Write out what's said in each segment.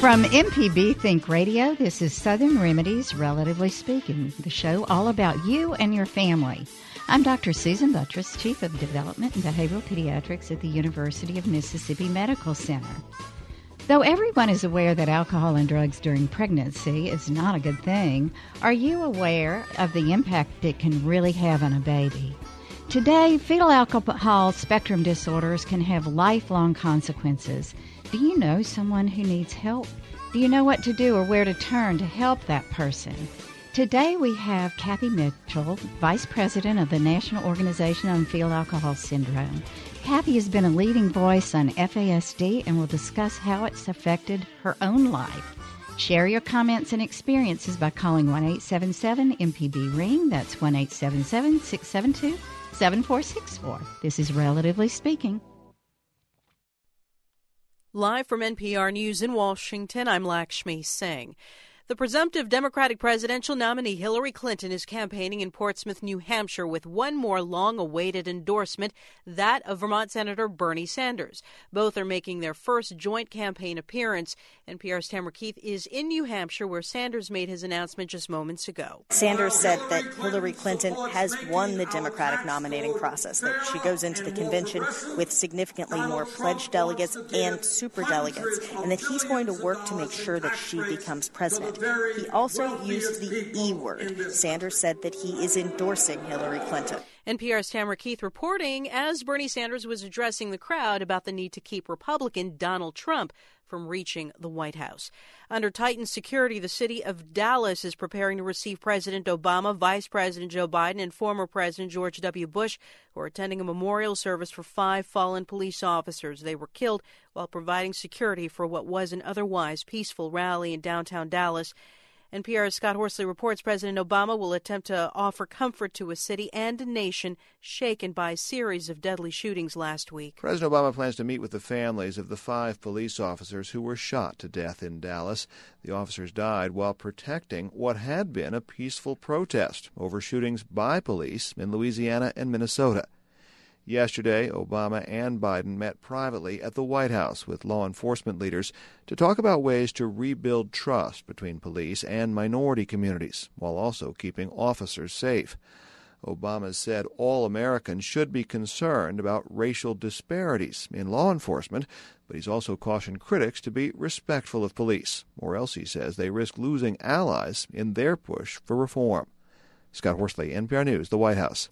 From MPB Think Radio, this is Southern Remedies, Relatively Speaking, the show all about you and your family. I'm Dr. Susan Buttross, Chief of Development and Behavioral Pediatrics at the University of Mississippi Medical Center. Though everyone is aware that alcohol and drugs during pregnancy is not a good thing, are you aware of the impact it can really have on a baby? Today, fetal alcohol spectrum disorders can have lifelong consequences. Do you know someone who needs help? Do you know what to do or where to turn to help that person? Today we have Kathy Mitchell, Vice President of the National Organization on Fetal Alcohol Syndrome. Kathy has been a leading voice on FASD and will discuss how it's affected her own life. Share your comments and experiences by calling 1 877 MPB Ring. That's 1 877 672 7464. This is Relatively Speaking. Live from NPR News in Washington, I'm Lakshmi Singh. The presumptive Democratic presidential nominee Hillary Clinton is campaigning in Portsmouth, New Hampshire, with one more long awaited endorsement, that of Vermont Senator Bernie Sanders. Both are making their first joint campaign appearance. NPR's Tamara Keith is in New Hampshire, where Sanders made his announcement just moments ago. Sanders said that Hillary Clinton has won the Democratic nominating process, that she goes into the convention with significantly more pledged delegates and super delegates, and that he's going to work to make sure that she becomes president. He also used the E word. Sanders said that he is endorsing Hillary Clinton. NPR's Tamara Keith reporting as Bernie Sanders was addressing the crowd about the need to keep Republican Donald Trump from reaching the White House. Under tightened security, the city of Dallas is preparing to receive President Obama, Vice President Joe Biden, and former President George W. Bush, who are attending a memorial service for five fallen police officers. They were killed while providing security for what was an otherwise peaceful rally in downtown Dallas. NPR's Scott Horsley reports President Obama will attempt to offer comfort to a city and a nation shaken by a series of deadly shootings last week. President Obama plans to meet with the families of the five police officers who were shot to death in Dallas. The officers died while protecting what had been a peaceful protest over shootings by police in Louisiana and Minnesota. Yesterday, Obama and Biden met privately at the White House with law enforcement leaders to talk about ways to rebuild trust between police and minority communities while also keeping officers safe. Obama said all Americans should be concerned about racial disparities in law enforcement, but he's also cautioned critics to be respectful of police, or else he says they risk losing allies in their push for reform. Scott Horsley, NPR News, the White House.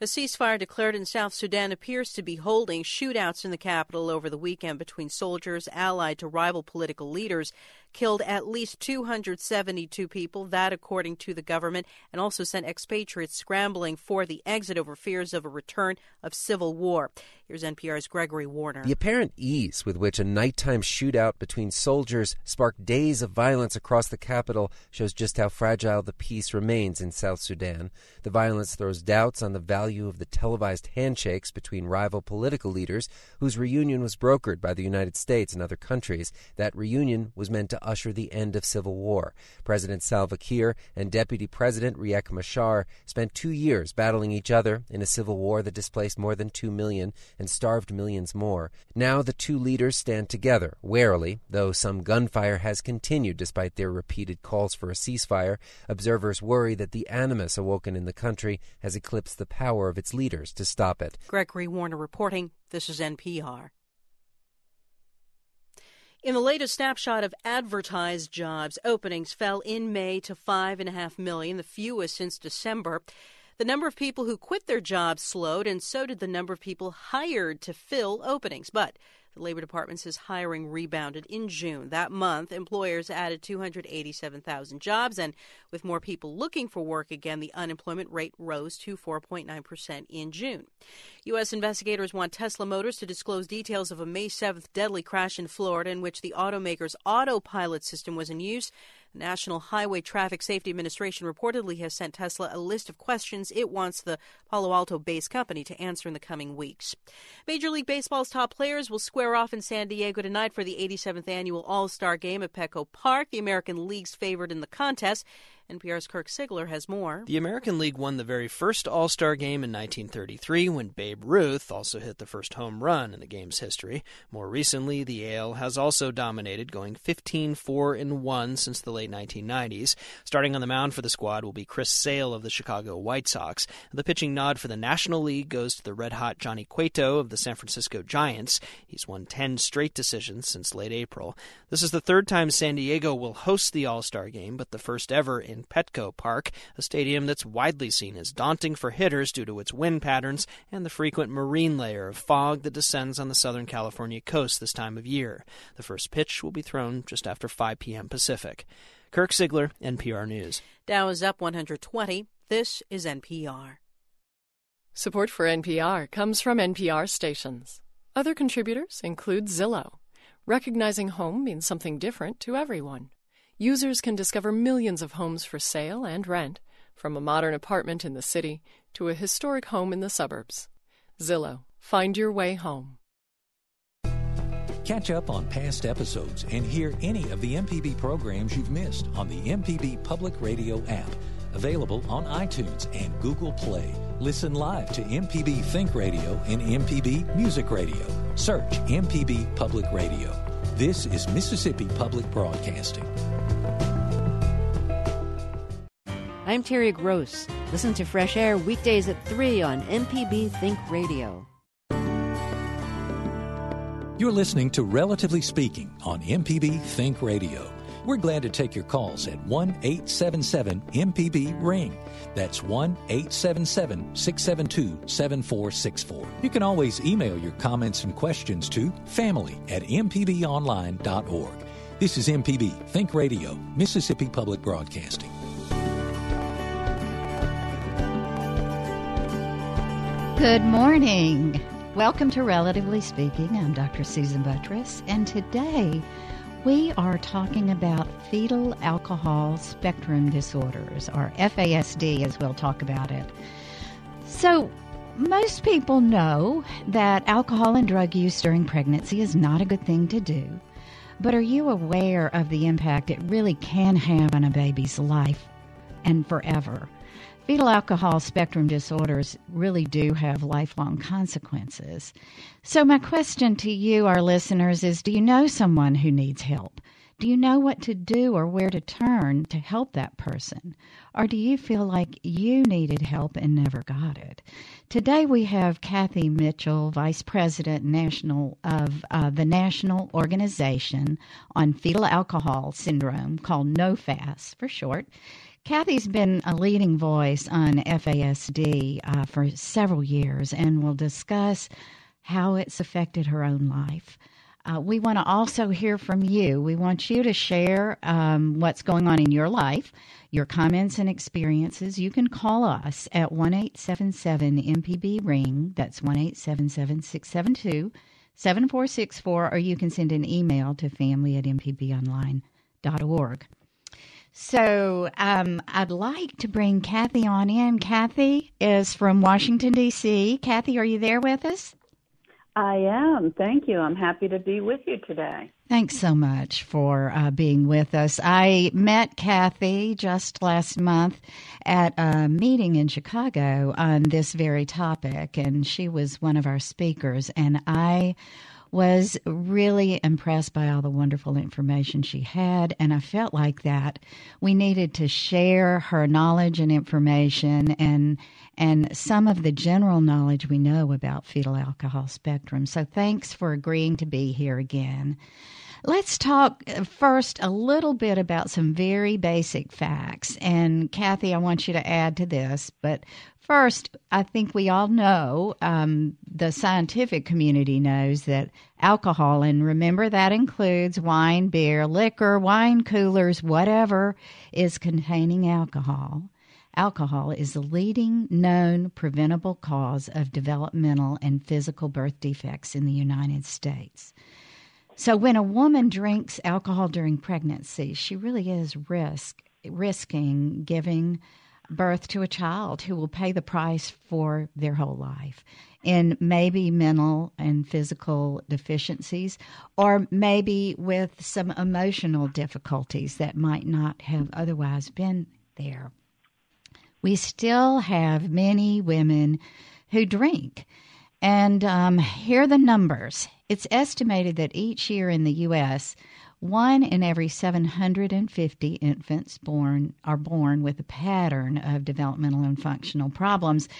A ceasefire declared in South Sudan appears to be holding shootouts in the capital over the weekend between soldiers allied to rival political leaders killed at least 272 people, that according to the government, and also sent expatriates scrambling for the exit over fears of a return of civil war. Here's NPR's Gregory Warner. The apparent ease with which a nighttime shootout between soldiers sparked days of violence across the capital shows just how fragile the peace remains in South Sudan. The violence throws doubts on the value of the televised handshakes between rival political leaders, whose reunion was brokered by the United States and other countries. That reunion was meant to usher the end of civil war. President Salva Kiir and Deputy President Riek Machar spent two years battling each other in a civil war that displaced more than two million and starved millions more. Now the two leaders stand together, warily, though some gunfire has continued despite their repeated calls for a ceasefire. Observers worry that the animus awoken in the country has eclipsed the power of its leaders to stop it. Gregory Warner reporting. This is NPR. In the latest snapshot of advertised jobs, openings fell in May to 5.5 million, the fewest since December. The number of people who quit their jobs slowed, and so did the number of people hired to fill openings. But the Labor Department says hiring rebounded in June. That month, employers added 287,000 jobs, and with more people looking for work again, the unemployment rate rose to 4.9% in June. U.S. investigators want Tesla Motors to disclose details of a May 7th deadly crash in Florida in which the automaker's autopilot system was in use. National Highway Traffic Safety Administration reportedly has sent Tesla a list of questions it wants the Palo Alto based company to answer in the coming weeks. Major League Baseball's top players will square off in San Diego tonight for the 87th annual All Star game at Petco Park, the American League's favorite in the contest. NPR's Kirk Siegler has more. The American League won the very first All Star game in 1933 when Babe Ruth also hit the first home run in the game's history. More recently, the AL has also dominated, going 15 4 1 since the late 1990s. Starting on the mound for the squad will be Chris Sale of the Chicago White Sox. The pitching nod for the National League goes to the red hot Johnny Cueto of the San Francisco Giants. He's won 10 straight decisions since late April. This is the third time San Diego will host the All Star game, but the first ever in Petco Park, a stadium that's widely seen as daunting for hitters due to its wind patterns and the frequent marine layer of fog that descends on the Southern California coast this time of year. The first pitch will be thrown just after 5 p.m. Pacific. Kirk Siegler, NPR News. Dow is up 120. This is NPR. Support for NPR comes from NPR stations. Other contributors include Zillow. Recognizing home means something different to everyone. Users can discover millions of homes for sale and rent, from a modern apartment in the city to a historic home in the suburbs. Zillow, find your way home. Catch up on past episodes and hear any of the MPB programs you've missed on the MPB Public Radio app, available on iTunes and Google Play. Listen live to MPB Think Radio and MPB Music Radio. Search MPB Public Radio. This is Mississippi Public Broadcasting. I'm Terry Gross. Listen to Fresh Air weekdays at 3 on MPB Think Radio. You're listening to Relatively Speaking on MPB Think Radio. We're glad to take your calls at 1 877 MPB Ring. That's 1 877 672 7464. You can always email your comments and questions to family at mpbonline.org. This is MPB Think Radio, Mississippi Public Broadcasting. Good morning. Welcome to Relatively Speaking. I'm Dr. Susan Buttross, and today we are talking about fetal alcohol spectrum disorders, or FASD as we'll talk about it. So, most people know that alcohol and drug use during pregnancy is not a good thing to do. But are you aware of the impact it really can have on a baby's life and forever? Fetal alcohol spectrum disorders really do have lifelong consequences. So, my question to you, our listeners, is do you know someone who needs help? Do you know what to do or where to turn to help that person? Or do you feel like you needed help and never got it? Today we have Kathy Mitchell, Vice President National of uh, the National Organization on Fetal Alcohol Syndrome, called NOFAS for short. Kathy's been a leading voice on FASD uh, for several years and will discuss how it's affected her own life. Uh, we want to also hear from you. We want you to share um, what's going on in your life, your comments and experiences. You can call us at 1 877 MPB Ring. That's 1 877 672 7464, or you can send an email to family at mpbonline.org. So um, I'd like to bring Kathy on in. Kathy is from Washington, D.C. Kathy, are you there with us? I am. Thank you. I'm happy to be with you today. Thanks so much for uh, being with us. I met Kathy just last month at a meeting in Chicago on this very topic, and she was one of our speakers. And I was really impressed by all the wonderful information she had, and I felt like that we needed to share her knowledge and information and and some of the general knowledge we know about fetal alcohol spectrum. So thanks for agreeing to be here again. Let's talk uh, first a little bit about some very basic facts. And Kathy, I want you to add to this. But first, I think we all know, um, the scientific community knows that alcohol, and remember that includes wine, beer, liquor, wine coolers, whatever is containing alcohol. Alcohol is the leading known preventable cause of developmental and physical birth defects in the United States. So when a woman drinks alcohol during pregnancy, she really is risk risking giving birth to a child who will pay the price for their whole life in maybe mental and physical deficiencies or maybe with some emotional difficulties that might not have otherwise been there. We still have many women who drink. And um, here are the numbers. It's estimated that each year in the U.S., one in every 750 infants born are born with a pattern of developmental and functional problems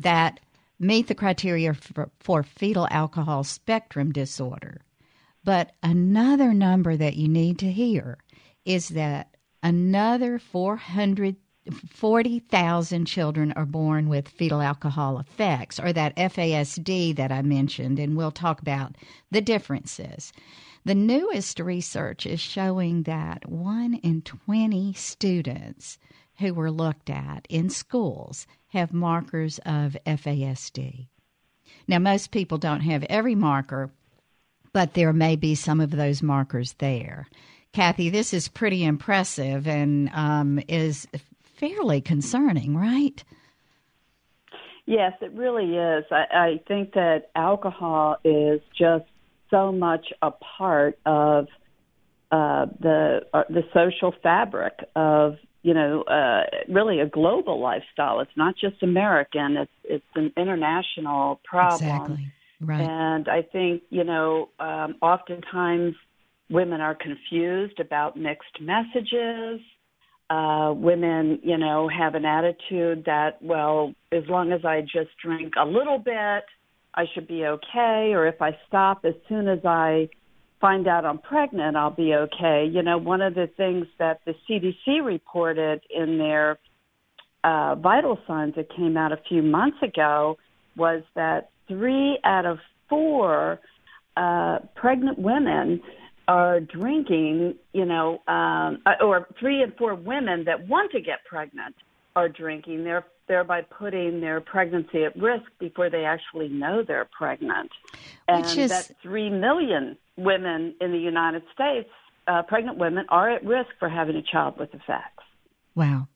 that meet the criteria for, for fetal alcohol spectrum disorder. But another number that you need to hear is that another 400 40,000 children are born with fetal alcohol effects, or that FASD that I mentioned, and we'll talk about the differences. The newest research is showing that one in 20 students who were looked at in schools have markers of FASD. Now, most people don't have every marker, but there may be some of those markers there. Kathy, this is pretty impressive and um, is fairly concerning, right? Yes, it really is. I, I think that alcohol is just so much a part of uh, the uh, the social fabric of you know uh, really a global lifestyle. It's not just American. It's it's an international problem. Exactly. Right. And I think you know um, oftentimes women are confused about mixed messages uh, women, you know, have an attitude that, well, as long as I just drink a little bit, I should be okay. Or if I stop as soon as I find out I'm pregnant, I'll be okay. You know, one of the things that the CDC reported in their uh, vital signs that came out a few months ago was that three out of four uh, pregnant women are drinking, you know, um, uh, or three and four women that want to get pregnant are drinking, they're thereby putting their pregnancy at risk before they actually know they're pregnant. And Which is... that three million women in the United States, uh, pregnant women, are at risk for having a child with effects. Wow,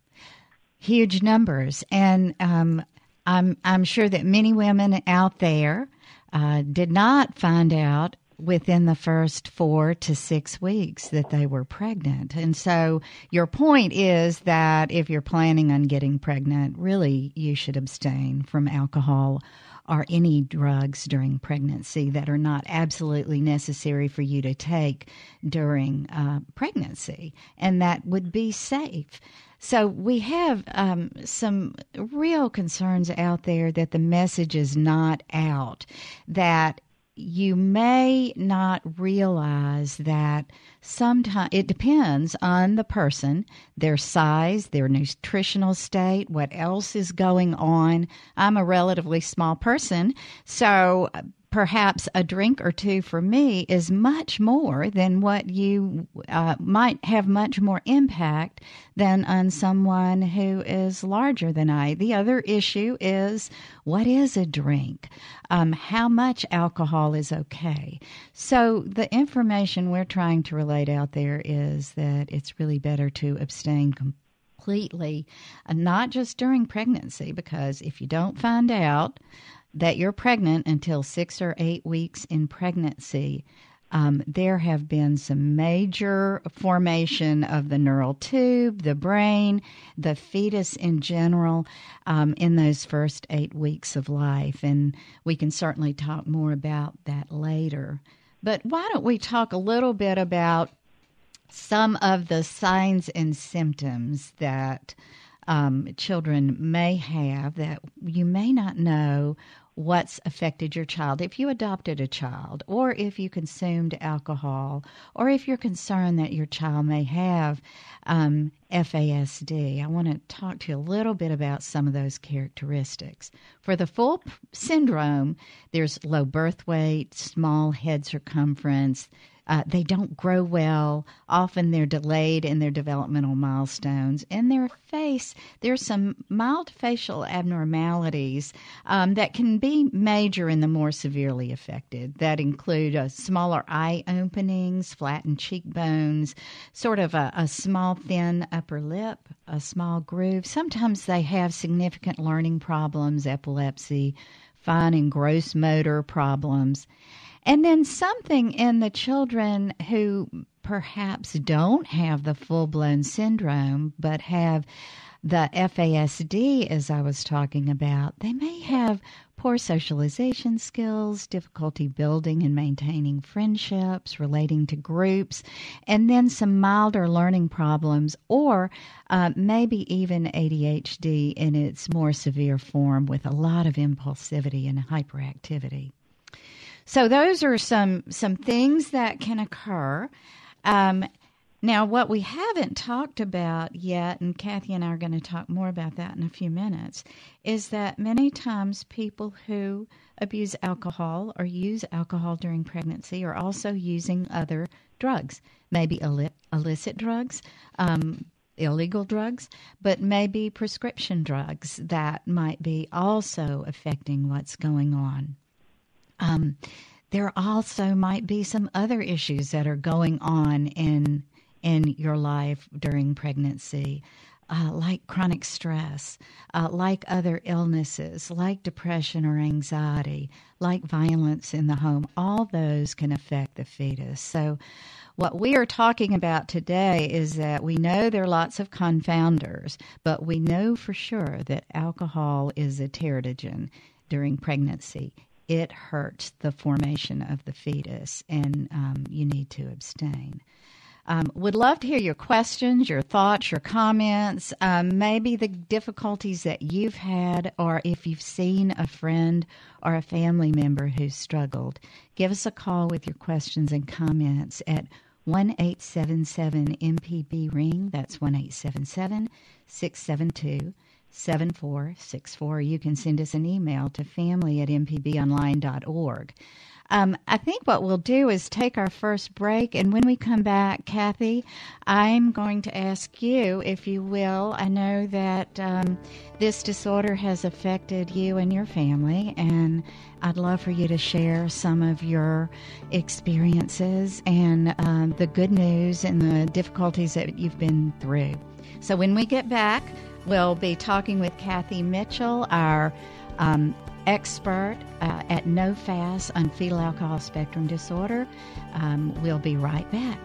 huge numbers, and um, I'm I'm sure that many women out there uh, did not find out within the first four to six weeks that they were pregnant. And so your point is that if you're planning on getting pregnant, really you should abstain from alcohol or any drugs during pregnancy that are not absolutely necessary for you to take during uh, pregnancy, and that would be safe. So we have um, some real concerns out there that the message is not out, that you may not realize that sometimes it depends on the person, their size, their nutritional state, what else is going on. I'm a relatively small person, so perhaps a drink or two for me is much more than what you uh, might have much more impact than on someone who is larger than I. The other issue is what is a drink? Um, how much alcohol is okay? So, the information we're trying to relate out there is that it's really better to abstain completely, uh, not just during pregnancy, because if you don't find out, that you're pregnant until six or eight weeks in pregnancy, um, there have been some major formation of the neural tube, the brain, the fetus in general um, in those first eight weeks of life. And we can certainly talk more about that later. But why don't we talk a little bit about some of the signs and symptoms that um, children may have that you may not know what's affected your child. If you adopted a child, or if you consumed alcohol, or if you're concerned that your child may have um, FASD, I want to talk to you a little bit about some of those characteristics. For the full syndrome, there's low birth weight, small head circumference, uh, they don't grow well. Often they're delayed in their developmental milestones. In their face, there's some mild facial abnormalities um, that can be major in the more severely affected. That include uh, smaller eye openings, flattened cheekbones, sort of a, a small, thin upper lip, a small groove. Sometimes they have significant learning problems, epilepsy, fine and gross motor problems. And then something in the children who perhaps don't have the full blown syndrome, but have the FASD, as I was talking about, they may have poor socialization skills, difficulty building and maintaining friendships, relating to groups, and then some milder learning problems, or uh, maybe even ADHD in its more severe form with a lot of impulsivity and hyperactivity. So those are some some things that can occur. Um, now, what we haven't talked about yet, and Kathy and I are going to talk more about that in a few minutes, is that many times people who abuse alcohol or use alcohol during pregnancy are also using other drugs, maybe illicit drugs, um, illegal drugs, but maybe prescription drugs that might be also affecting what's going on. Um, there also might be some other issues that are going on in in your life during pregnancy. Uh, like chronic stress, uh, like other illnesses, like depression or anxiety, like violence in the home, all those can affect the fetus. So, what we are talking about today is that we know there are lots of confounders, but we know for sure that alcohol is a teratogen during pregnancy it hurts the formation of the fetus, and um, you need to abstain. Um, would love to hear your questions, your thoughts, your comments, um, maybe the difficulties that you've had, or if you've seen a friend or a family member who's struggled. Give us a call with your questions and comments at 1 877 MPB Ring. That's 1 877 672 7464. You can send us an email to family at mpbonline.org. Um, I think what we'll do is take our first break, and when we come back, Kathy, I'm going to ask you, if you will. I know that um, this disorder has affected you and your family, and I'd love for you to share some of your experiences and um, the good news and the difficulties that you've been through. So when we get back, We'll be talking with Kathy Mitchell, our um, expert uh, at NOFAS on fetal alcohol spectrum disorder. Um, we'll be right back.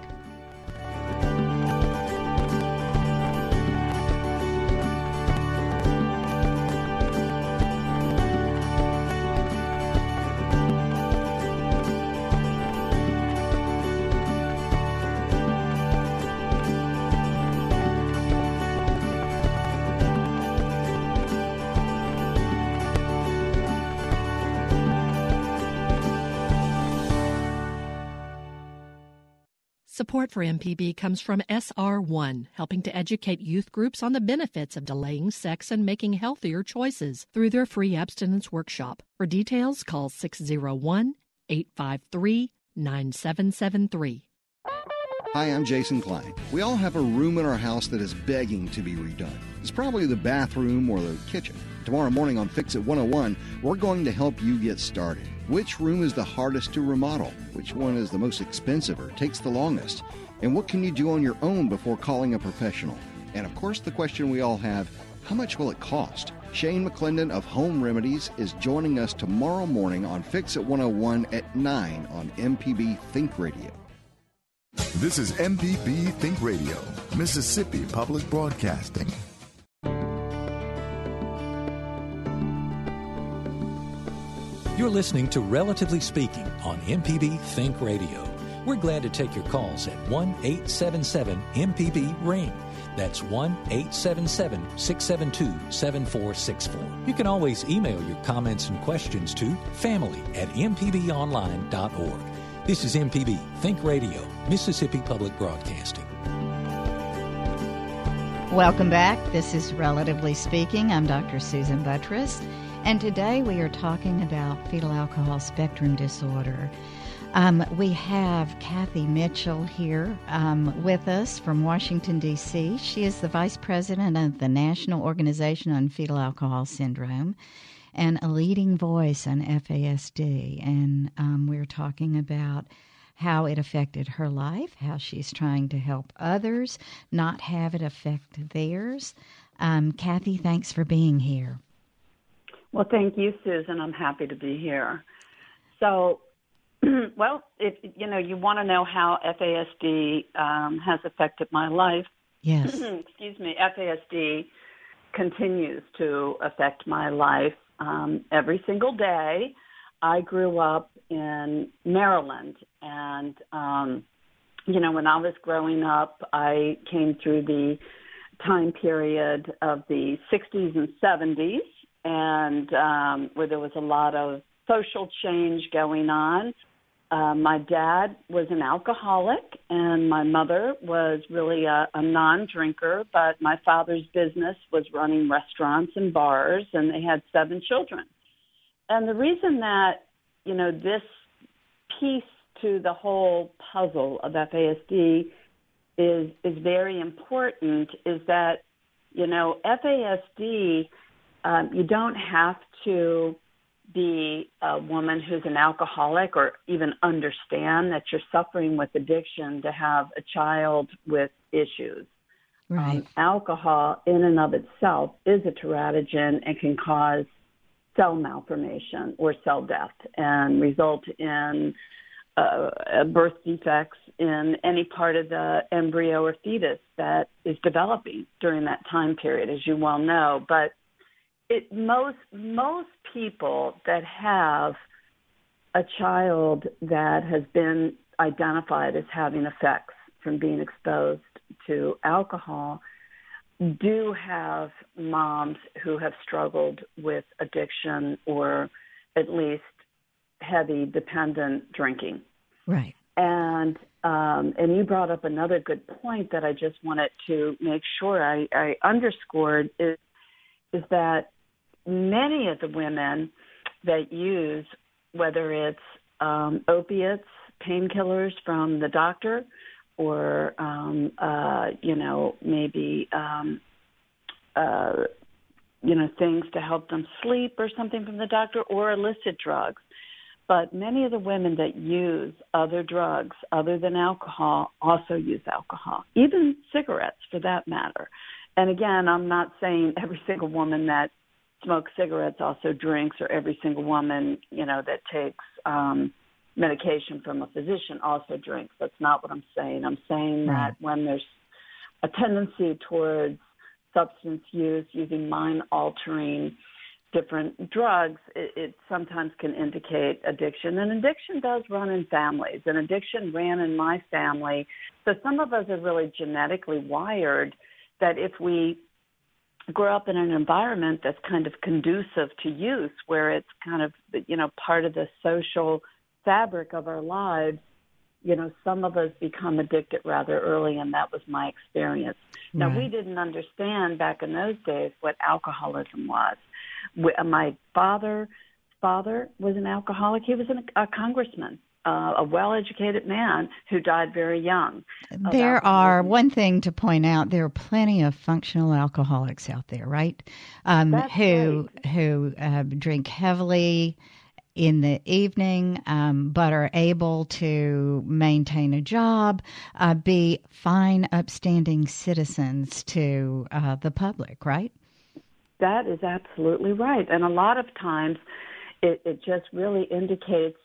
Support for MPB comes from SR1, helping to educate youth groups on the benefits of delaying sex and making healthier choices through their free abstinence workshop. For details, call 601 853 9773. Hi, I'm Jason Klein. We all have a room in our house that is begging to be redone. It's probably the bathroom or the kitchen. Tomorrow morning on Fix It 101, we're going to help you get started. Which room is the hardest to remodel? Which one is the most expensive or takes the longest? And what can you do on your own before calling a professional? And of course, the question we all have how much will it cost? Shane McClendon of Home Remedies is joining us tomorrow morning on Fix It 101 at 9 on MPB Think Radio. This is MPB Think Radio, Mississippi Public Broadcasting. You're listening to Relatively Speaking on MPB Think Radio. We're glad to take your calls at 1 877 MPB Ring. That's 1 877 672 7464. You can always email your comments and questions to family at mpbonline.org. This is MPB Think Radio, Mississippi Public Broadcasting. Welcome back. This is Relatively Speaking. I'm Dr. Susan Buttross, and today we are talking about fetal alcohol spectrum disorder. Um, we have Kathy Mitchell here um, with us from Washington, D.C. She is the Vice President of the National Organization on Fetal Alcohol Syndrome and a leading voice on FASD. And um, we're talking about how it affected her life, how she's trying to help others not have it affect theirs. Um, Kathy, thanks for being here. Well, thank you, Susan. I'm happy to be here. So, well, if you know, you want to know how FASD um, has affected my life. Yes. Excuse me. FASD continues to affect my life um, every single day. I grew up in Maryland, and um, you know, when I was growing up, I came through the time period of the 60s and 70s, and um, where there was a lot of social change going on. Uh, my dad was an alcoholic, and my mother was really a, a non-drinker. But my father's business was running restaurants and bars, and they had seven children. And the reason that you know this piece to the whole puzzle of FASD is is very important. Is that you know FASD, um, you don't have to be a woman who's an alcoholic or even understand that you're suffering with addiction to have a child with issues. Right. Um, alcohol, in and of itself, is a teratogen and can cause cell malformation or cell death and result in uh, birth defects in any part of the embryo or fetus that is developing during that time period, as you well know. But it most most people that have a child that has been identified as having effects from being exposed to alcohol do have moms who have struggled with addiction or at least heavy dependent drinking. Right. And um, and you brought up another good point that I just wanted to make sure I, I underscored is is that many of the women that use, whether it's um, opiates, painkillers from the doctor, or um, uh, you know maybe um, uh, you know things to help them sleep or something from the doctor, or illicit drugs. But many of the women that use other drugs other than alcohol also use alcohol, even cigarettes for that matter. And again, I'm not saying every single woman that smokes cigarettes also drinks, or every single woman, you know, that takes um, medication from a physician also drinks. That's not what I'm saying. I'm saying Right. that when there's a tendency towards substance use, using mind altering different drugs, it, it sometimes can indicate addiction. And addiction does run in families, and addiction ran in my family. So some of us are really genetically wired that if we grow up in an environment that's kind of conducive to use, where it's kind of you know part of the social fabric of our lives, you know, some of us become addicted rather early, and that was my experience. Now, Right. we didn't understand back in those days what alcoholism was. We- My father father was an alcoholic. He was an, a congressman, uh, a well-educated man who died very young. There are one thing to point out. There are plenty of functional alcoholics out there, right? Um, who who uh, drink heavily in the evening, um, but are able to maintain a job, uh, be fine, upstanding citizens to uh, the public, right? That is absolutely right. And a lot of times it, it just really indicates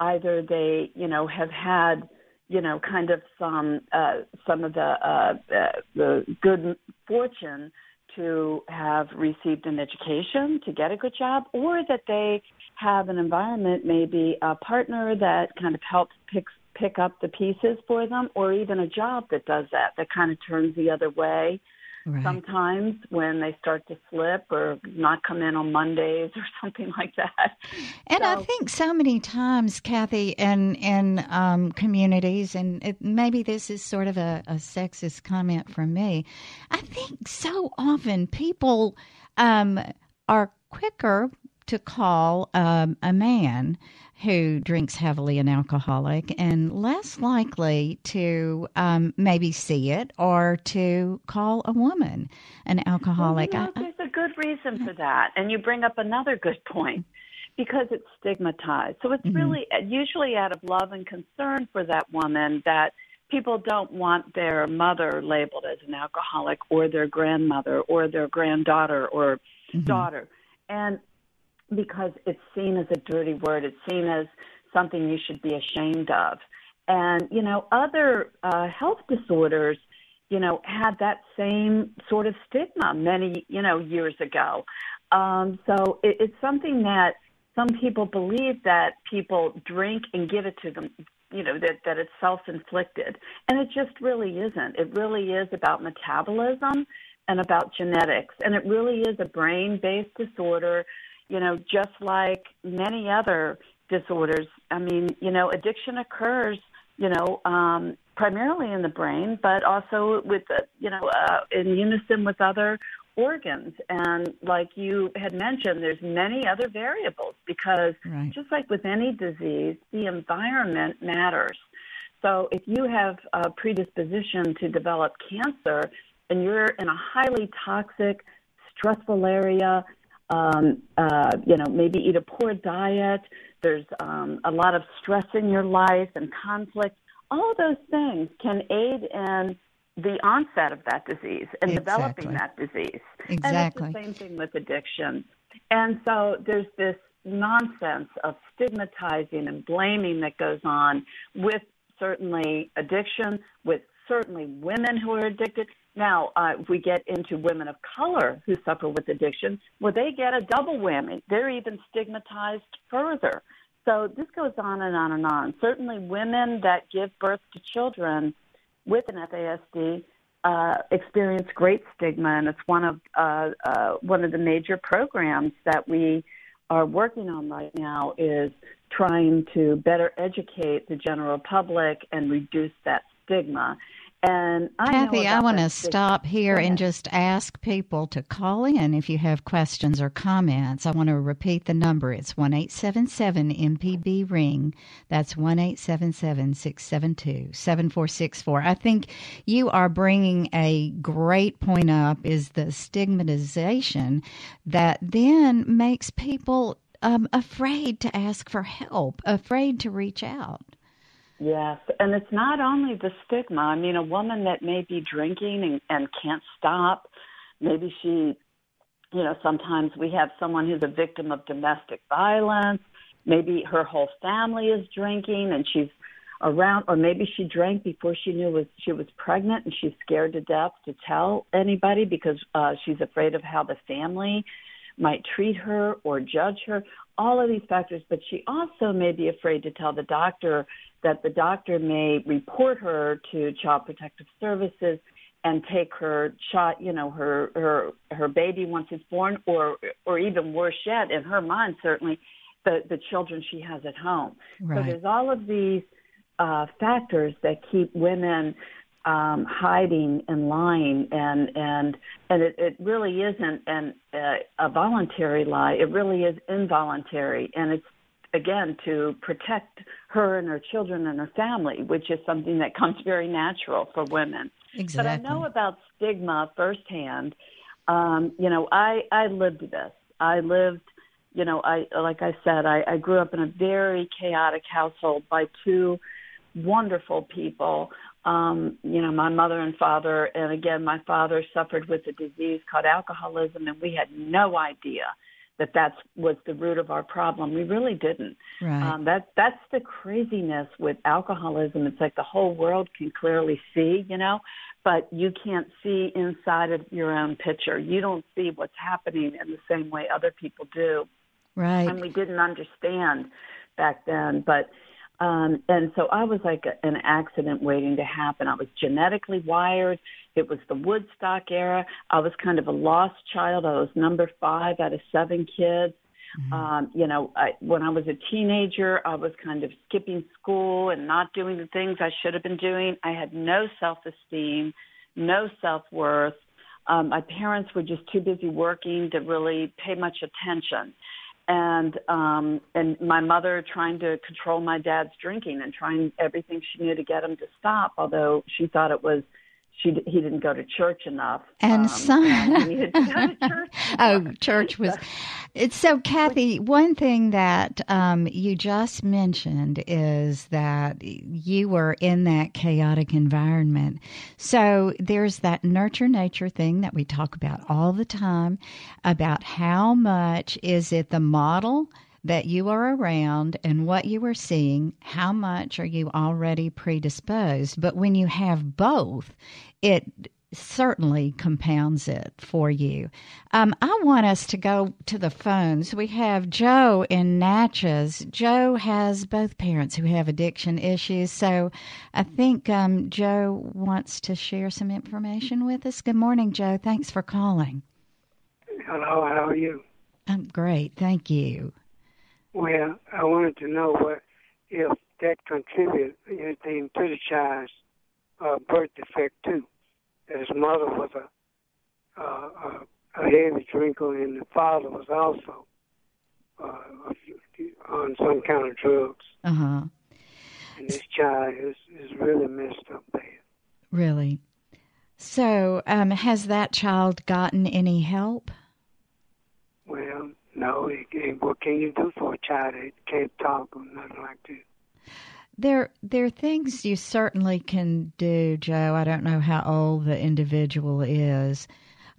either they, you know, have had, you know, kind of some uh, some of the uh, uh, the good fortune to have received an education to get a good job, or that they have an environment, maybe a partner that kind of helps pick pick up the pieces for them, or even a job that does that, that kind of turns the other way. Right. Sometimes when they start to slip or not come in on Mondays or something like that. And so, I think so many times, Kathy, in in um, communities, and it, maybe this is sort of a, a, sexist comment from me. I think so often people um, are quicker to call um, a man who drinks heavily an alcoholic and less likely to um, maybe see it or to call a woman an alcoholic. Well, you know, there's a good reason for that. And you bring up another good point because it's stigmatized. So it's mm-hmm. really usually out of love and concern for that woman that people don't want their mother labeled as an alcoholic or their grandmother or their granddaughter or mm-hmm. daughter. And because it's seen as a dirty word. It's seen as something you should be ashamed of. And, you know, other uh, health disorders, you know, had that same sort of stigma many, you know, years ago. Um, so it, it's something that some people believe that people drink and give it to them, you know, that, that it's self inflicted. And it just really isn't. It really is about metabolism and about genetics. And it really is a brain based disorder you know, just like many other disorders. I mean, you know, addiction occurs, you know, um, primarily in the brain, but also with, uh, you know, uh, in unison with other organs. And like you had mentioned, there's many other variables because right. just like with any disease, the environment matters. So if you have a predisposition to develop cancer and you're in a highly toxic, stressful area, um, uh, you know, maybe eat a poor diet. There's um, a lot of stress in your life and conflict. All of those things can aid in the onset of that disease and exactly. developing that disease. Exactly. And it's the same thing with addiction. And so there's this nonsense of stigmatizing and blaming that goes on with certainly addiction, with certainly women who are addicted. Now, uh, if we get into women of color who suffer with addiction, well, they get a double whammy. They're even stigmatized further. So this goes on and on and on. Certainly, women that give birth to children with an FASD uh, experience great stigma, and it's one of uh, uh, one of the major programs that we are working on right now is trying to better educate the general public and reduce that stigma. And I Kathy, I want to stop here and just ask people to call in if you have questions or comments. I want to repeat the number. It's one eight seven seven MPB ring. That's one eight seven seven six seven two seven four six four. I think you are bringing a great point up. Is the stigmatization that then makes people um, afraid to ask for help, afraid to reach out. Yes, and it's not only the stigma. I mean, a woman that may be drinking and, and can't stop, maybe she, you know, sometimes we have someone who's a victim of domestic violence. Maybe her whole family is drinking and she's around, or maybe she drank before she knew was she was pregnant and she's scared to death to tell anybody because uh, she's afraid of how the family might treat her or judge her. All of these factors, but she also may be afraid to tell the doctor that the doctor may report her to Child Protective Services and take her shot, you know, her her her baby once it's born, or or even worse yet, in her mind, certainly, the the children she has at home. Right. So there's all of these uh, factors that keep women um, hiding and lying, and and and it, it really isn't an uh, a voluntary lie. It really is involuntary, and it's again to protect her and her children and her family, which is something that comes very natural for women. Exactly. But I know about stigma firsthand. Um, you know, I I lived this. I lived, you know, I like I said, I, I grew up in a very chaotic household by two wonderful people. Um, you know, my mother and father, and again, my father suffered with a disease called alcoholism, and we had no idea that that was the root of our problem. We really didn't. Right. Um, that that's the craziness with alcoholism. It's like the whole world can clearly see, you know, but you can't see inside of your own picture. You don't see what's happening in the same way other people do. Right. And we didn't understand back then, but Um, and so I was like a, an accident waiting to happen. I was genetically wired. It was the Woodstock era. I was kind of a lost child. I was number five out of seven kids. Mm-hmm. Um, you know, I, when I was a teenager, I was kind of skipping school and not doing the things I should have been doing. I had no self esteem, no self worth. Um, my parents were just too busy working to really pay much attention. And um and my mother trying to control my dad's drinking and trying everything she knew to get him to stop, although she thought it was she he didn't go to church enough. And um, some and church oh, church was. It's so, Kathy. One thing that um, you just mentioned is that you were in that chaotic environment. So there's that nurture nature thing that we talk about all the time about how much is it the model that you are around and what you are seeing, how much are you already predisposed? But when you have both, it certainly compounds it for you. Um, I want us to go to the phones. We have Joe in Natchez. Joe has both parents who have addiction issues, so I think um, Joe wants to share some information with us. Good morning, Joe. Thanks for calling. Hello, how are you? I'm great, thank you. Well, I wanted to know what if that contributed anything to the child's uh, birth defect too. That His mother was a, uh, a a heavy drinker, and the father was also uh, on some kind of drugs. Uh huh. And this child is is really messed up bad. Really. So, um, has that child gotten any help? Well, no. It, it, what can you do for a child that can't talk or nothing like that? There, there are things you certainly can do, Joe. I don't know how old the individual is,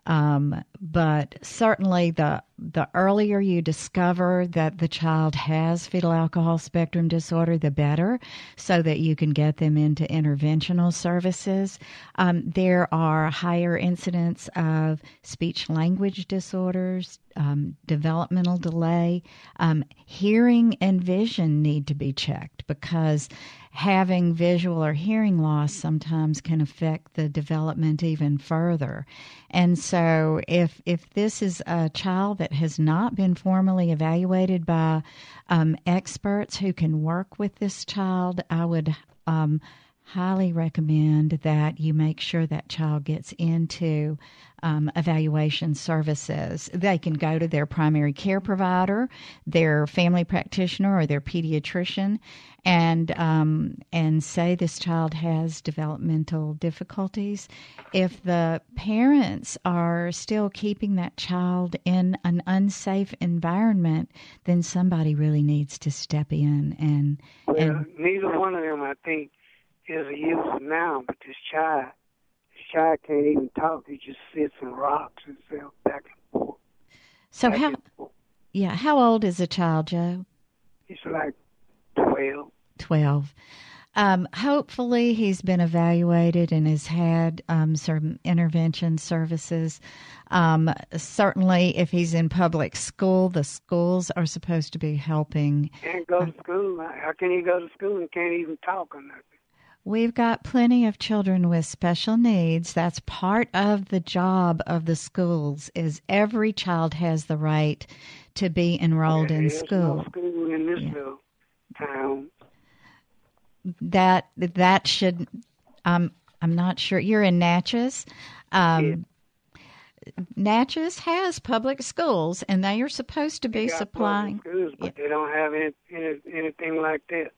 um, but certainly the the earlier you discover that the child has fetal alcohol spectrum disorder, the better, so that you can get them into interventional services. Um, there are higher incidence of speech language disorders, um, developmental delay, um, hearing and vision need to be checked because having visual or hearing loss sometimes can affect the development even further. And so, if if this is a child that has not been formally evaluated by um, experts who can work with this child, I would um, highly recommend that you make sure that child gets into um, evaluation services. They can go to their primary care provider, their family practitioner, or their pediatrician, and um, and say this child has developmental difficulties. If the parents are still keeping that child in an unsafe environment, then somebody really needs to step in and. Well, and, neither one of them, I think, is a user now, but this child this child can't even talk. He just sits and rocks himself back and forth. So back how? Yeah, how old is the child, Joe? He's like twelve. Twelve. Um, hopefully, he's been evaluated and has had um, some intervention services. Um, certainly, if he's in public school, the schools are supposed to be helping. Can't go to school. How can he go to school and can't even talk or nothing? We've got plenty of children with special needs. That's part of the job of the schools is every child has the right to be enrolled in school. No school in this yeah. town. That that should um I'm not sure you're in Natchez. Um yeah. Natchez has public schools, and they are supposed to be supplying. Schools, but yeah. they don't have any, any, anything like that.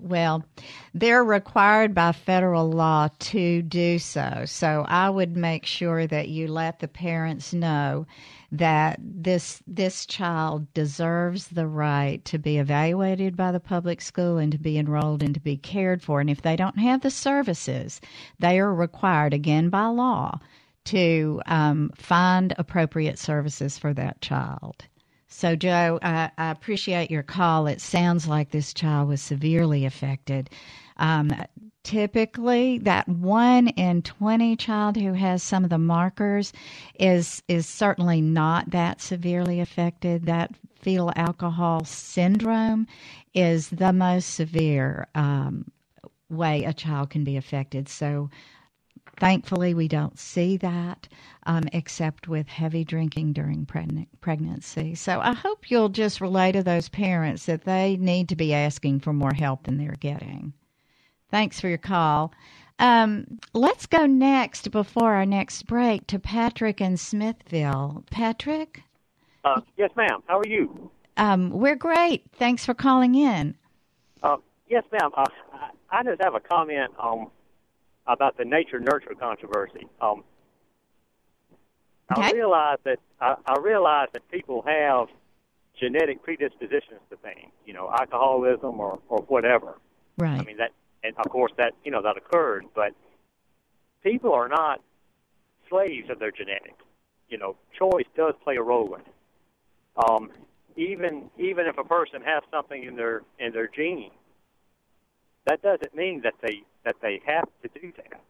Well, they're required by federal law to do so. So I would make sure that you let the parents know that this this child deserves the right to be evaluated by the public school and to be enrolled and to be cared for. And if they don't have the services, they are required again by law to um, find appropriate services for that child. So, Joe, I, I, appreciate your call. It sounds like this child was severely affected. Um, typically that one in 20 child who has some of the markers is is certainly not that severely affected that fetal alcohol syndrome is the most severe um, way a child can be affected so thankfully we don't see that um, except with heavy drinking during preg- pregnancy so i hope you'll just relay to those parents that they need to be asking for more help than they're getting Thanks for your call. Um, let's go next before our next break to Patrick in Smithville. Patrick? Uh, yes, ma'am. How are you? Um, we're great. Thanks for calling in. Uh, yes, ma'am. Uh, I just have a comment um, about the nature nurture controversy. Um, okay. I realize that I, I realize that people have genetic predispositions to things, you know, alcoholism or, or whatever. Right. I mean that and of course that you know that occurred. But people are not slaves of their genetics. You know, choice does play a role in it. Um, even even if a person has something in their in their gene, that doesn't mean that they that they have to do that.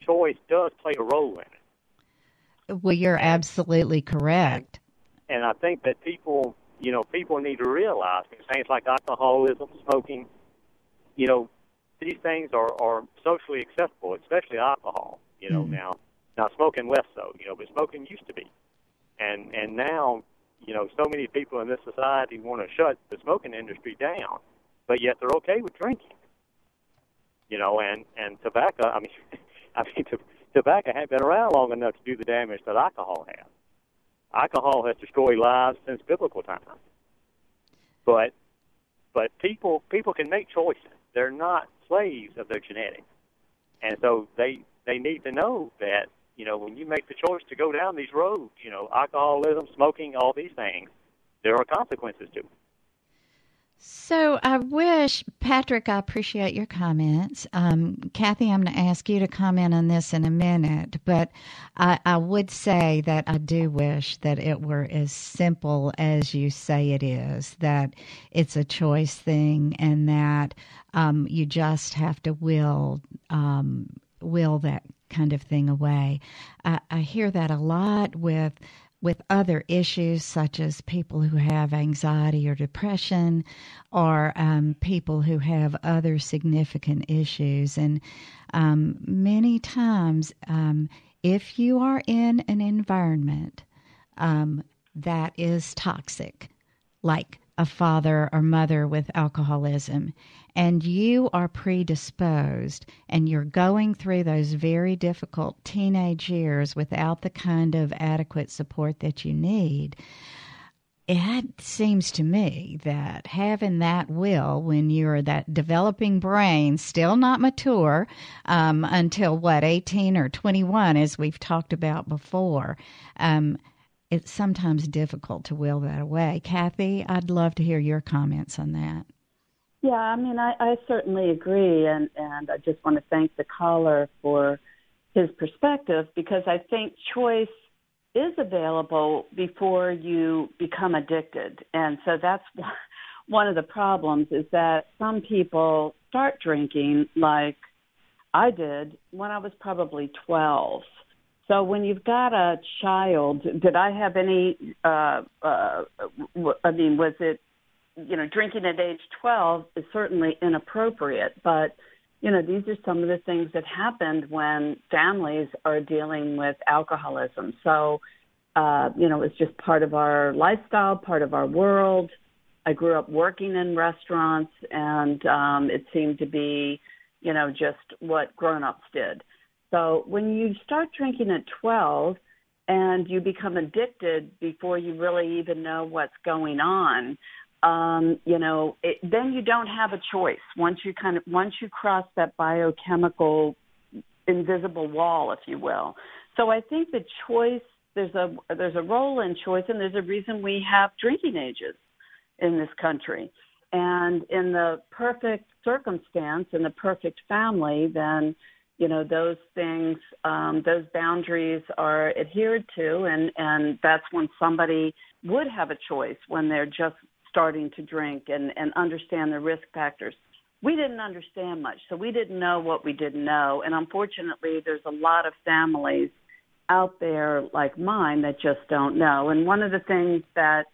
Choice does play a role in it. Well, you're absolutely correct. And, and I think that people, you know, people need to realize things like alcoholism, smoking, you know, these things are, are socially acceptable, especially alcohol. You know, mm. now now smoking less so. You know, but smoking used to be, and and now, you know, so many people in this society want to shut the smoking industry down, but yet they're okay with drinking. You know, and and tobacco. I mean, I mean, t- tobacco hasn't been around long enough to do the damage that alcohol has. Alcohol has destroyed lives since biblical times. But but people people can make choices. They're not slaves of their genetics. And so they they need to know that you know when you make the choice to go down these roads, you know alcoholism, smoking, all these things, there are consequences to it. So I wish, Patrick, I appreciate your comments. Um, Kathy, I'm going to ask you to comment on this in a minute, but I, I, would say that I do wish that it were as simple as you say it is, that it's a choice thing and that um, you just have to will, um, will that kind of thing away. I, I hear that a lot with with other issues such as people who have anxiety or depression or um, people who have other significant issues. And um, many times, um, if you are in an environment um, that is toxic, like a father or mother with alcoholism, and you are predisposed and you're going through those very difficult teenage years without the kind of adequate support that you need, it seems to me that having that will when you're that developing brain still not mature um, until what 18 or 21 as we've talked about before um, it's sometimes difficult to will that away. Kathy i'd love to hear your comments on that yeah, I mean, I, I certainly agree, and and I just want to thank the caller for his perspective because I think choice is available before you become addicted, and so that's one of the problems is that some people start drinking like I did when I was probably twelve. So when you've got a child, did I have any? uh uh I mean, was it you know, drinking at age 12 is certainly inappropriate, but you know, these are some of the things that happened when families are dealing with alcoholism. So, uh, you know, it's just part of our lifestyle, part of our world. I grew up working in restaurants, and um, it seemed to be, you know, just what grown-ups did. So when you start drinking at 12 and you become addicted before you really even know what's going on, um, you know, it, then you don't have a choice. Once you kind of once you cross that biochemical invisible wall, if you will. So I think the choice there's a there's a role in choice, and there's a reason we have drinking ages in this country. And in the perfect circumstance, in the perfect family, then you know those things, um, those boundaries are adhered to, and and that's when somebody would have a choice when they're just starting to drink and, and understand the risk factors. we didn't understand much. So we didn't know what we didn't know. And unfortunately, there's a lot of families out there like mine that just don't know. And one of the things that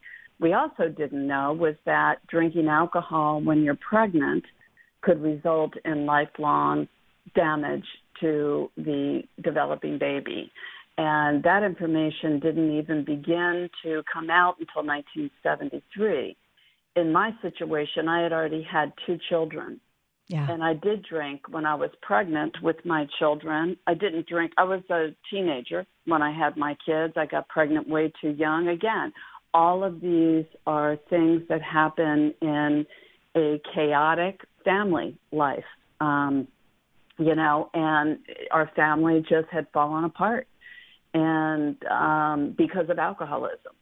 we also didn't know was that drinking alcohol when you're pregnant could result in lifelong damage to the developing baby. And that information didn't even begin to come out until 1973. In my situation, I had already had two children. Yeah. And I did drink when I was pregnant with my children. I didn't drink. I was a teenager when I had my kids. I got pregnant way too young. Again, all of these are things that happen in a chaotic family life. Um, you know, and our family just had fallen apart and um, because of alcoholism.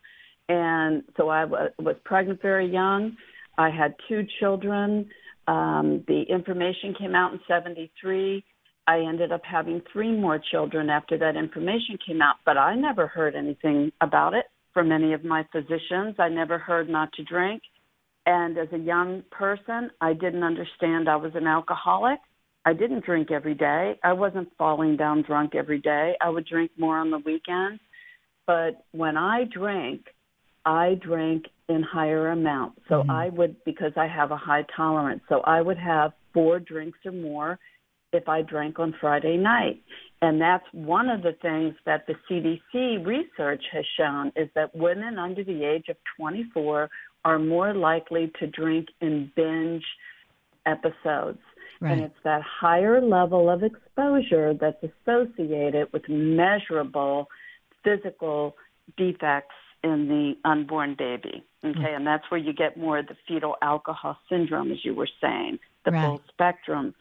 And so I was pregnant very young. I had two children. Um, the information came out in 73. I ended up having three more children after that information came out, but I never heard anything about it from any of my physicians. I never heard not to drink. And as a young person, I didn't understand I was an alcoholic. I didn't drink every day. I wasn't falling down drunk every day. I would drink more on the weekends. But when I drank, I drank in higher amounts. So Mm-hmm. I would, because I have a high tolerance, so I would have four drinks or more if I drank on Friday night. And that's one of the things that the CDC research has shown is that women under the age of 24 are more likely to drink in binge episodes. Right. And it's that higher level of exposure that's associated with measurable physical defects in the unborn baby. Okay, and that's where you get more of the fetal alcohol syndrome, as you were saying, the Right. full spectrum,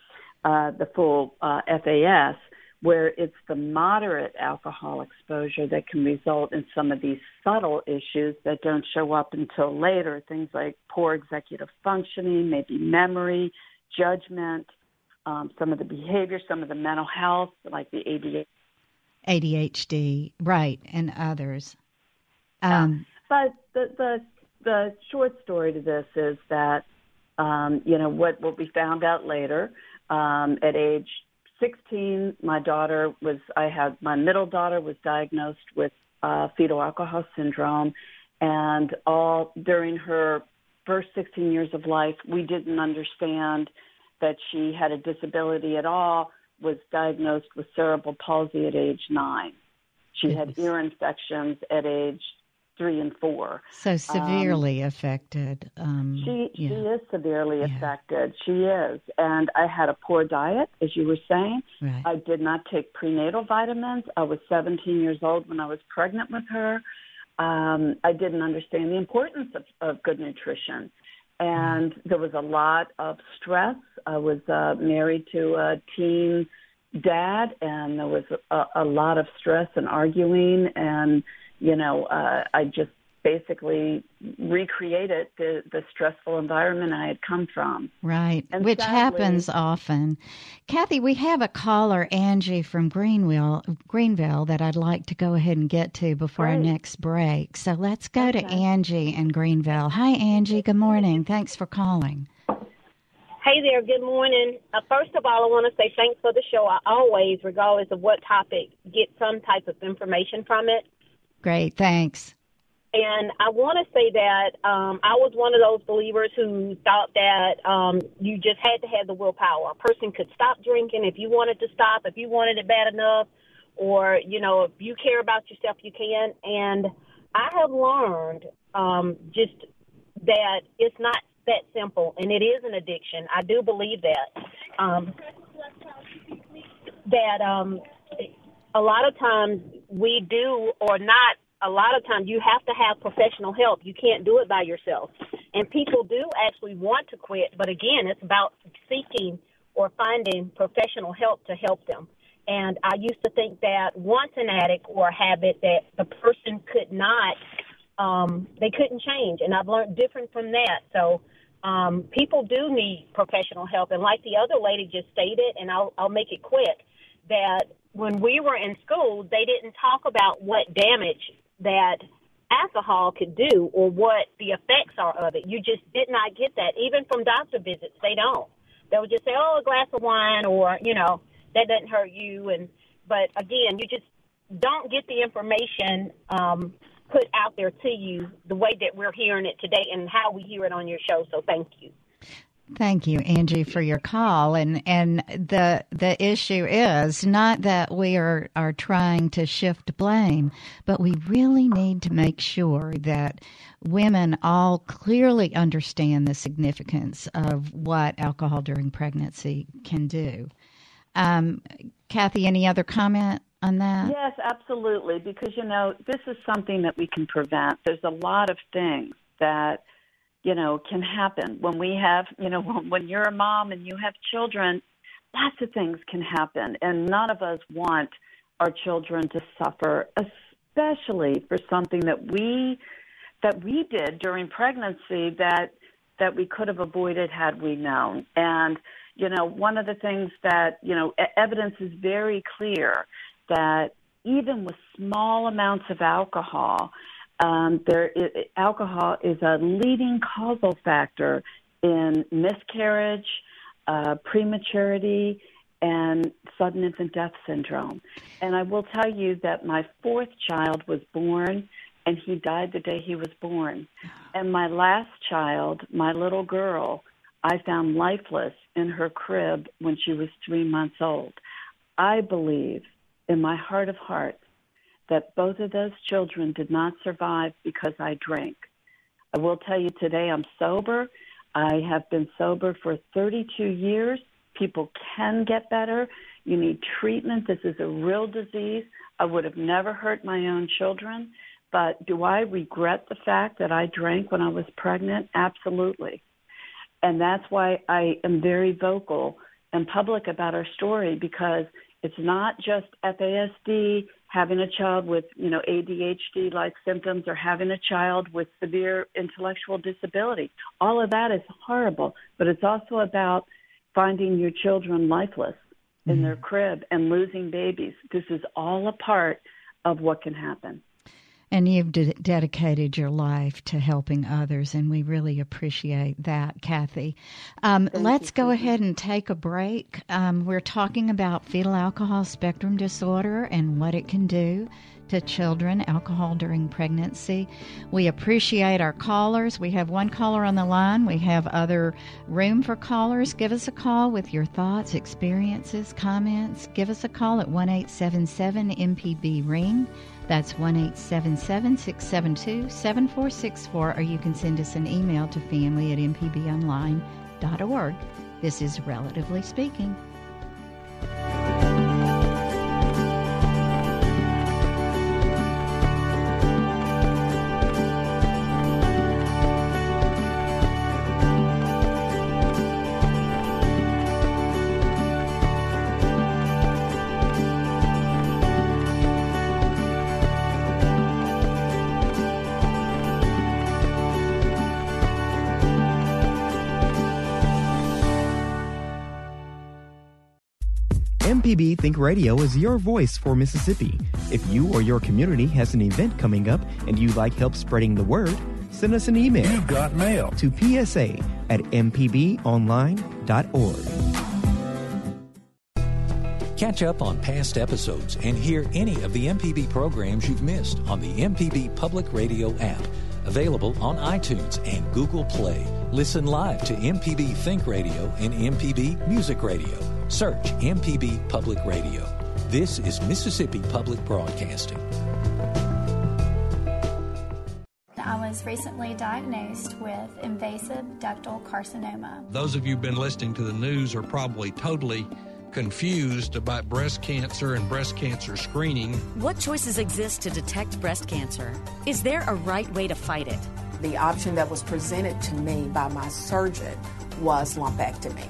uh, the full uh, FAS, where it's the moderate alcohol exposure that can result in some of these subtle issues that don't show up until later. Things like poor executive functioning, maybe memory, judgment, um, some of the behavior, some of the mental health, like the ADHD. ADHD, right, and others. Um, But the the the short story to this is that um, you know what what we found out later um, at age 16, my daughter was I had my middle daughter was diagnosed with uh, fetal alcohol syndrome, and all during her first 16 years of life, we didn't understand that she had a disability at all. Was diagnosed with cerebral palsy at age nine. She had ear infections at age three and four. so severely affected. Um, She yeah. she is severely affected. She is, and I had a poor diet, as you were saying. Right. I did not take prenatal vitamins. I was 17 years old when I was pregnant with her. Um, I didn't understand the importance of, of good nutrition, and there was a lot of stress. I was uh, married to a teen dad, and there was a, a lot of stress and arguing, and you know, uh, I just basically recreated the, the stressful environment I had come from. Right, And which sadly- happens often. Kathy, we have a caller, Angie from Greenville, Greenville, that I'd like to go ahead and get to before our next break. So let's go to Angie in Greenville. Hi, Angie. Good morning. Thanks for calling. Hey there, good morning. Uh, first of all, I want to say thanks for the show. I always, regardless of what topic, get some type of information from it. Great, thanks. And I want to say that um, I was one of those believers who thought that um, you just had to have the willpower. A person could stop drinking if you wanted to stop, if you wanted it bad enough, or you know, if you care about yourself, you can. And I have learned um, just that it's not that simple, and it is an addiction. I do believe that. Um, that um, a lot of times we do or not a lot of times you have to have professional help. You can't do it by yourself. And people do actually want to quit but again it's about seeking or finding professional help to help them. And i used to think that once an addict or a habit that the person could not um they couldn't change. And i've learned different from that. So um people do need professional help. And like the other lady just stated and i'll i'll make it quick that when we were in school, they didn't talk about what damage that alcohol could do or what the effects are of it. You just did not get that. Even from doctor visits, they don't. They'll just say, "Oh, a glass of wine," or you know, that doesn't hurt you. And but again, you just don't get the information um, put out there to you the way that we're hearing it today and how we hear it on your show. So thank you. Thank you, Angie, for your call. And and the the issue is not that we are, are trying to shift blame, but we really need to make sure that women all clearly understand the significance of what alcohol during pregnancy can do. Um, Kathy, any other comment on that? Yes, absolutely. Because you know, this is something that we can prevent. There's a lot of things that you know, can happen when we have, you know, when you're a mom and you have children, lots of things can happen. And none of us want our children to suffer, especially for something that we that we did during pregnancy that that we could have avoided had we known. And you know, one of the things that, you know, evidence is very clear that even with small amounts of alcohol, um, there is, alcohol is a leading causal factor in miscarriage, uh, prematurity, and sudden infant death syndrome. And I will tell you that my fourth child was born and he died the day he was born. And my last child, my little girl, I found lifeless in her crib when she was three months old. I believe in my heart of hearts that both of those children did not survive because I drank. I will tell you today I'm sober. I have been sober for 32 years. People can get better. You need treatment. This is a real disease. I would have never hurt my own children. But do I regret the fact that I drank when I was pregnant? Absolutely. And that's why I am very vocal and public about our story because it's not just FASD, having a child with, you know, ADHD like symptoms or having a child with severe intellectual disability. All of that is horrible, but it's also about finding your children lifeless in mm-hmm. their crib and losing babies. This is all a part of what can happen. And you've de- dedicated your life to helping others, and we really appreciate that, Kathy. Um, let's you, go ahead and take a break. Um, we're talking about fetal alcohol spectrum disorder and what it can do to children, alcohol during pregnancy. We appreciate our callers. We have one caller on the line. We have other room for callers. Give us a call with your thoughts, experiences, comments. Give us a call at 1 877 MPB Ring. That's 1 877 672 7464, or you can send us an email to family at mpbonline.org. This is Relatively Speaking. Radio is your voice for Mississippi. If you or your community has an event coming up and you'd like help spreading the word, send us an email. You've got mail. To psa at mpbonline.org. Catch up on past episodes and hear any of the MPB programs you've missed on the MPB Public Radio app. Available on iTunes and Google Play. Listen live to MPB Think Radio and MPB Music Radio. Search MPB Public Radio. This is Mississippi Public Broadcasting. I was recently diagnosed with invasive ductal carcinoma. Those of you who've been listening to the news are probably totally confused about breast cancer and breast cancer screening. What choices exist to detect breast cancer? Is there a right way to fight it? The option that was presented to me by my surgeon was lumpectomy.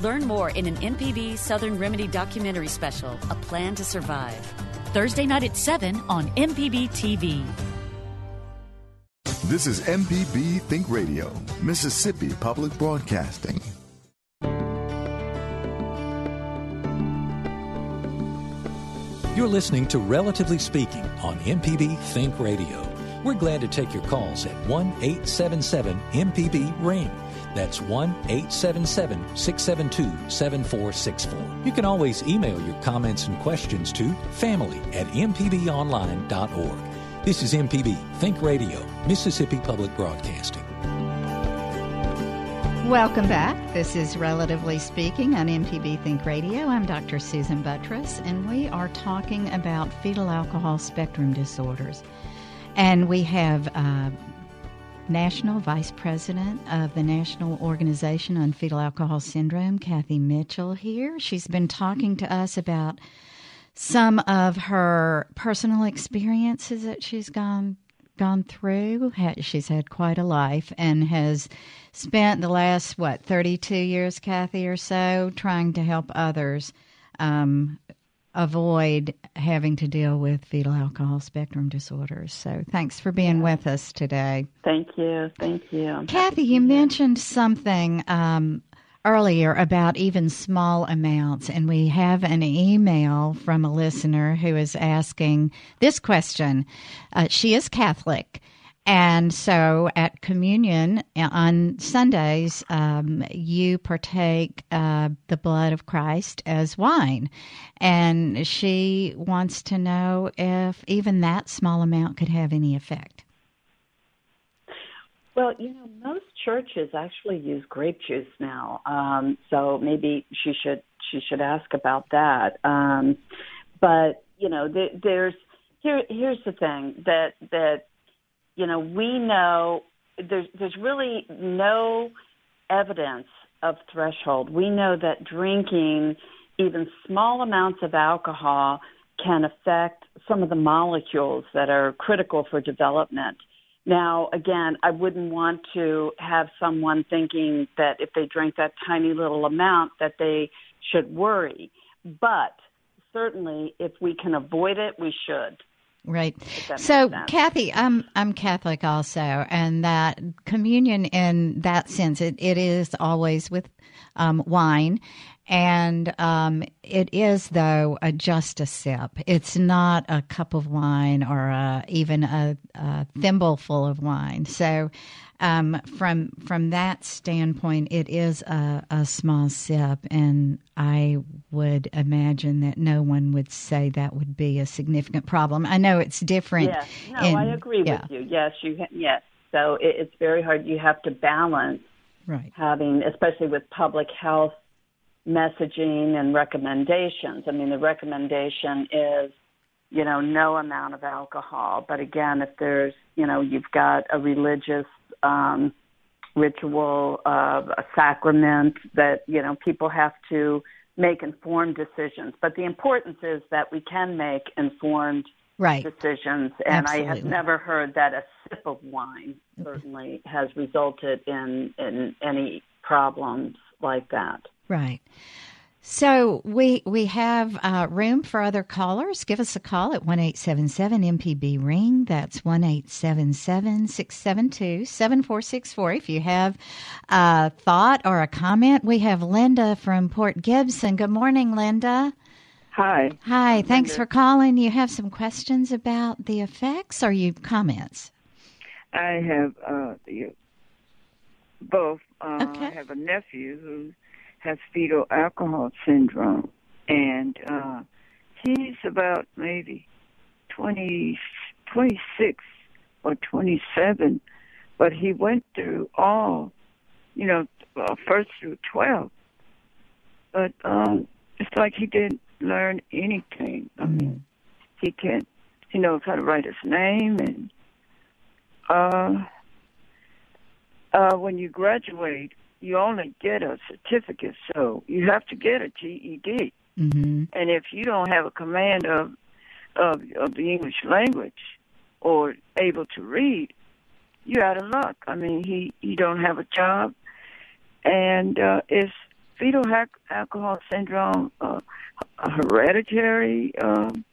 Learn more in an MPB Southern Remedy documentary special, A Plan to Survive. Thursday night at 7 on MPB TV. This is MPB Think Radio, Mississippi Public Broadcasting. You're listening to Relatively Speaking on MPB Think Radio. We're glad to take your calls at 1 877 MPB Ring. That's 1 877 672 7464. You can always email your comments and questions to family at mpbonline.org. This is MPB Think Radio, Mississippi Public Broadcasting. Welcome back. This is Relatively Speaking on MPB Think Radio. I'm Dr. Susan Buttross, and we are talking about fetal alcohol spectrum disorders. And we have uh, National Vice President of the National Organization on Fetal Alcohol Syndrome, Kathy Mitchell, here. She's been talking to us about some of her personal experiences that she's gone gone through. She's had quite a life and has spent the last, what, 32 years, Kathy, or so, trying to help others um, avoid having to deal with fetal alcohol spectrum disorders. So thanks for being with us today. Thank you. Thank you. Kathy, you mentioned something um, earlier about even small amounts, and we have an email from a listener who is asking this question. Uh, she is Catholic. And so at communion uh, on Sundays, um, you partake uh, the blood of Christ as wine. And she wants to know if even that small amount could have any effect. Well, you know, most churches actually use grape juice now, um, so maybe she should she should ask about that. Um, but you know, th- there's here here's the thing that that you know we know there's there's really no evidence of threshold. We know that drinking even small amounts of alcohol can affect some of the molecules that are critical for development. Now, again, I wouldn't want to have someone thinking that if they drink that tiny little amount that they should worry. But certainly, if we can avoid it, we should. Right. So, Kathy, I'm I'm Catholic also, and that communion in that sense, it, it is always with um, wine, and um, it is though a just a sip. It's not a cup of wine or a, even a, a thimbleful of wine. So, um, from from that standpoint, it is a, a, small sip, and I would imagine that no one would say that would be a significant problem. I know it's different. Yes, no, in, I agree yeah. with you. Yes, you yes. So it, it's very hard. You have to balance right. having, especially with public health messaging and recommendations. I mean, the recommendation is, you know, no amount of alcohol. But again, if there's, you know, you've got a religious um, ritual of a sacrament that, you know, people have to make informed decisions. But the importance is that we can make informed right. decisions. And Absolutely. I have never heard that a sip of wine certainly has resulted in, in any problems like that. Right. So we we have uh, room for other callers. Give us a call at one eight seven seven MPB ring. That's one eight seven seven six seven two seven four six four. If you have a thought or a comment, we have Linda from Port Gibson. Good morning, Linda. Hi. Hi. Thanks for calling. You have some questions about the effects, or you comments? I have uh, both. Uh, okay. I have a nephew who has fetal alcohol syndrome, and uh, he's about maybe 20, 26 or 27, but he went through all, you know, well, first through 12. But um, it's like he didn't learn anything. I mean, he can't, he knows how to write his name, and uh, uh, when you graduate, you only get a certificate, so you have to get a GED. Mm-hmm. And if you don't have a command of, of of the English language or able to read, you're out of luck. I mean, he he don't have a job, and uh, is fetal alcohol syndrome uh, a hereditary um,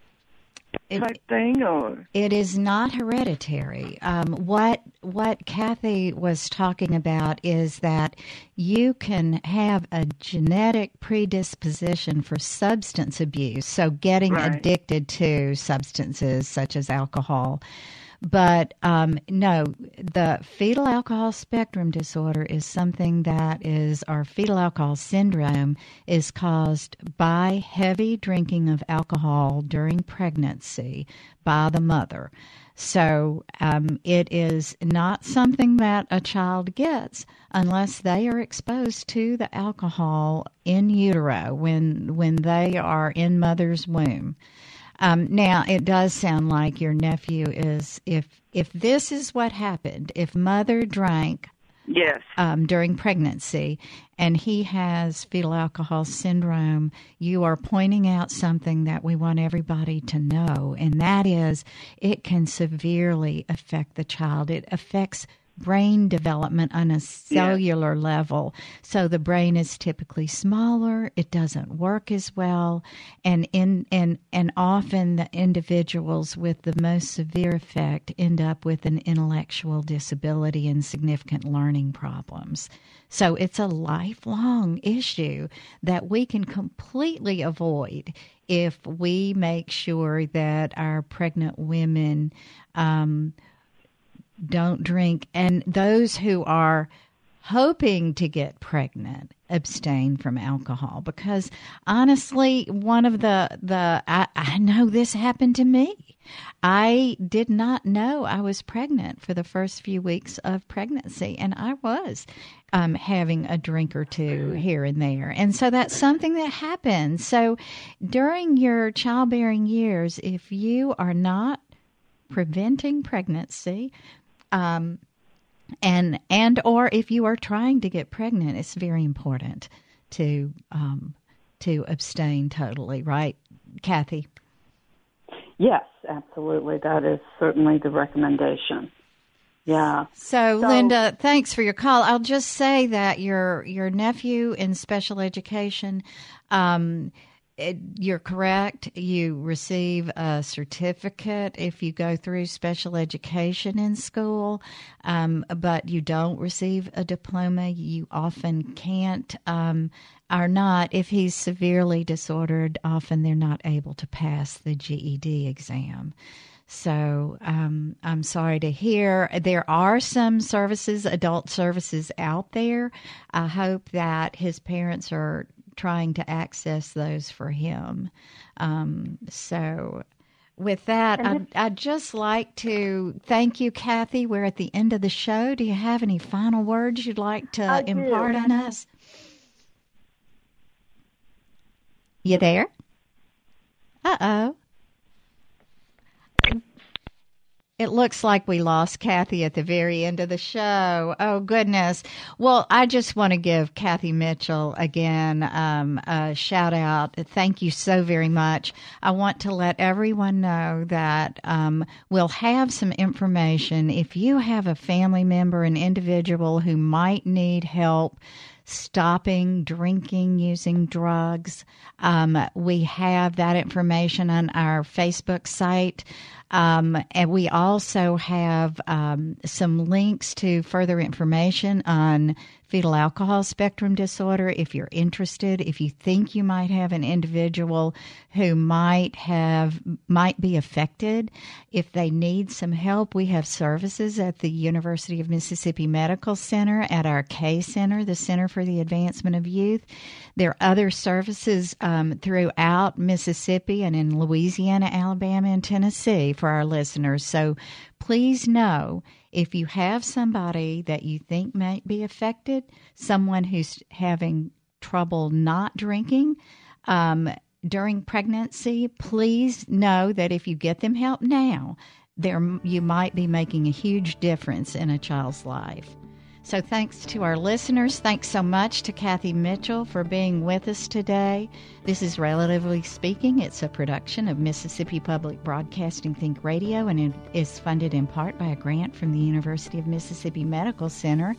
it, type thing, or it is not hereditary. Um, what what Kathy was talking about is that you can have a genetic predisposition for substance abuse, so getting right. addicted to substances such as alcohol. But um, no, the fetal alcohol spectrum disorder is something that is, our fetal alcohol syndrome is caused by heavy drinking of alcohol during pregnancy by the mother. So um, it is not something that a child gets unless they are exposed to the alcohol in utero when when they are in mother's womb. Um, now it does sound like your nephew is if if this is what happened, if mother drank Yes. Um, during pregnancy, and he has fetal alcohol syndrome, you are pointing out something that we want everybody to know, and that is it can severely affect the child. It affects brain development on a cellular yeah. level. So the brain is typically smaller, it doesn't work as well, and in and and often the individuals with the most severe effect end up with an intellectual disability and significant learning problems. So it's a lifelong issue that we can completely avoid if we make sure that our pregnant women um, don't drink, and those who are hoping to get pregnant abstain from alcohol because honestly one of the the I, I know this happened to me. I did not know i was pregnant for the first few weeks of pregnancy and i was um, having a drink or two here and there. And so that's something that happens. So during your childbearing years if you are not preventing pregnancy um, and and or if you are trying to get pregnant, it's very important to um, to abstain totally. Right, Kathy? Yes, absolutely. That is certainly the recommendation. Yeah. So, so, Linda, thanks for your call. I'll just say that your your nephew in special education um, it, you're correct. You receive a certificate if you go through special education in school, um, but you don't receive a diploma. You often can't, um, are not, if he's severely disordered, often they're not able to pass the GED exam. So um, I'm sorry to hear. There are some services, adult services out there. I hope that his parents are trying to access those for him. Um, so, with that, I'd, I'd, just like to thank you, Kathy. We're at the end of the show. Do you have any final words you'd like to I impart do. on us? You there? Uh oh. It looks like we lost Kathy at the very end of the show. Oh, goodness. Well, I just want to give Kathy Mitchell again um, a shout out. Thank you so very much. I want to let everyone know that um, we'll have some information. If you have a family member, an individual who might need help, stopping drinking, using drugs. Um, we have that information on our Facebook site. Um, and we also have um, some links to further information on fetal alcohol spectrum disorder if you're interested if you think you might have an individual who might have might be affected if they need some help we have services at the University of Mississippi Medical Center at our K Center the Center for the Advancement of Youth. There are other services um, throughout Mississippi and in Louisiana Alabama and Tennessee for our listeners. So please know if you have somebody that you think might be affected, someone who's having trouble not drinking um, during pregnancy, please know that if you get them help now, there you might be making a huge difference in a child's life. So, thanks to our listeners. Thanks so much to Kathy Mitchell for being with us today. This is Relatively Speaking. It's a production of Mississippi Public Broadcasting Think Radio and it is funded in part by a grant from the University of Mississippi Medical Center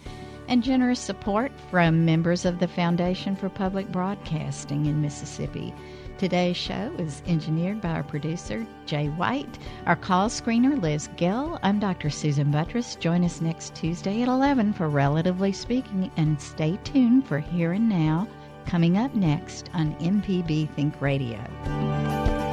and generous support from members of the Foundation for Public Broadcasting in Mississippi. Today's show is engineered by our producer, Jay White. Our call screener, Liz Gill. I'm Dr. Susan Buttross. Join us next Tuesday at 11 for Relatively Speaking, and stay tuned for Here and Now, coming up next on MPB Think Radio.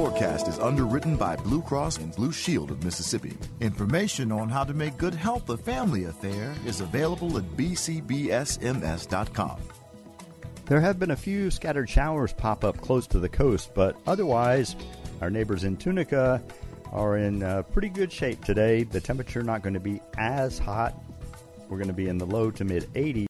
Forecast is underwritten by Blue Cross and Blue Shield of Mississippi. Information on how to make good health a family affair is available at bcbsms.com. There have been a few scattered showers pop up close to the coast, but otherwise, our neighbors in Tunica are in uh, pretty good shape today. The temperature not going to be as hot. We're going to be in the low to mid 80s.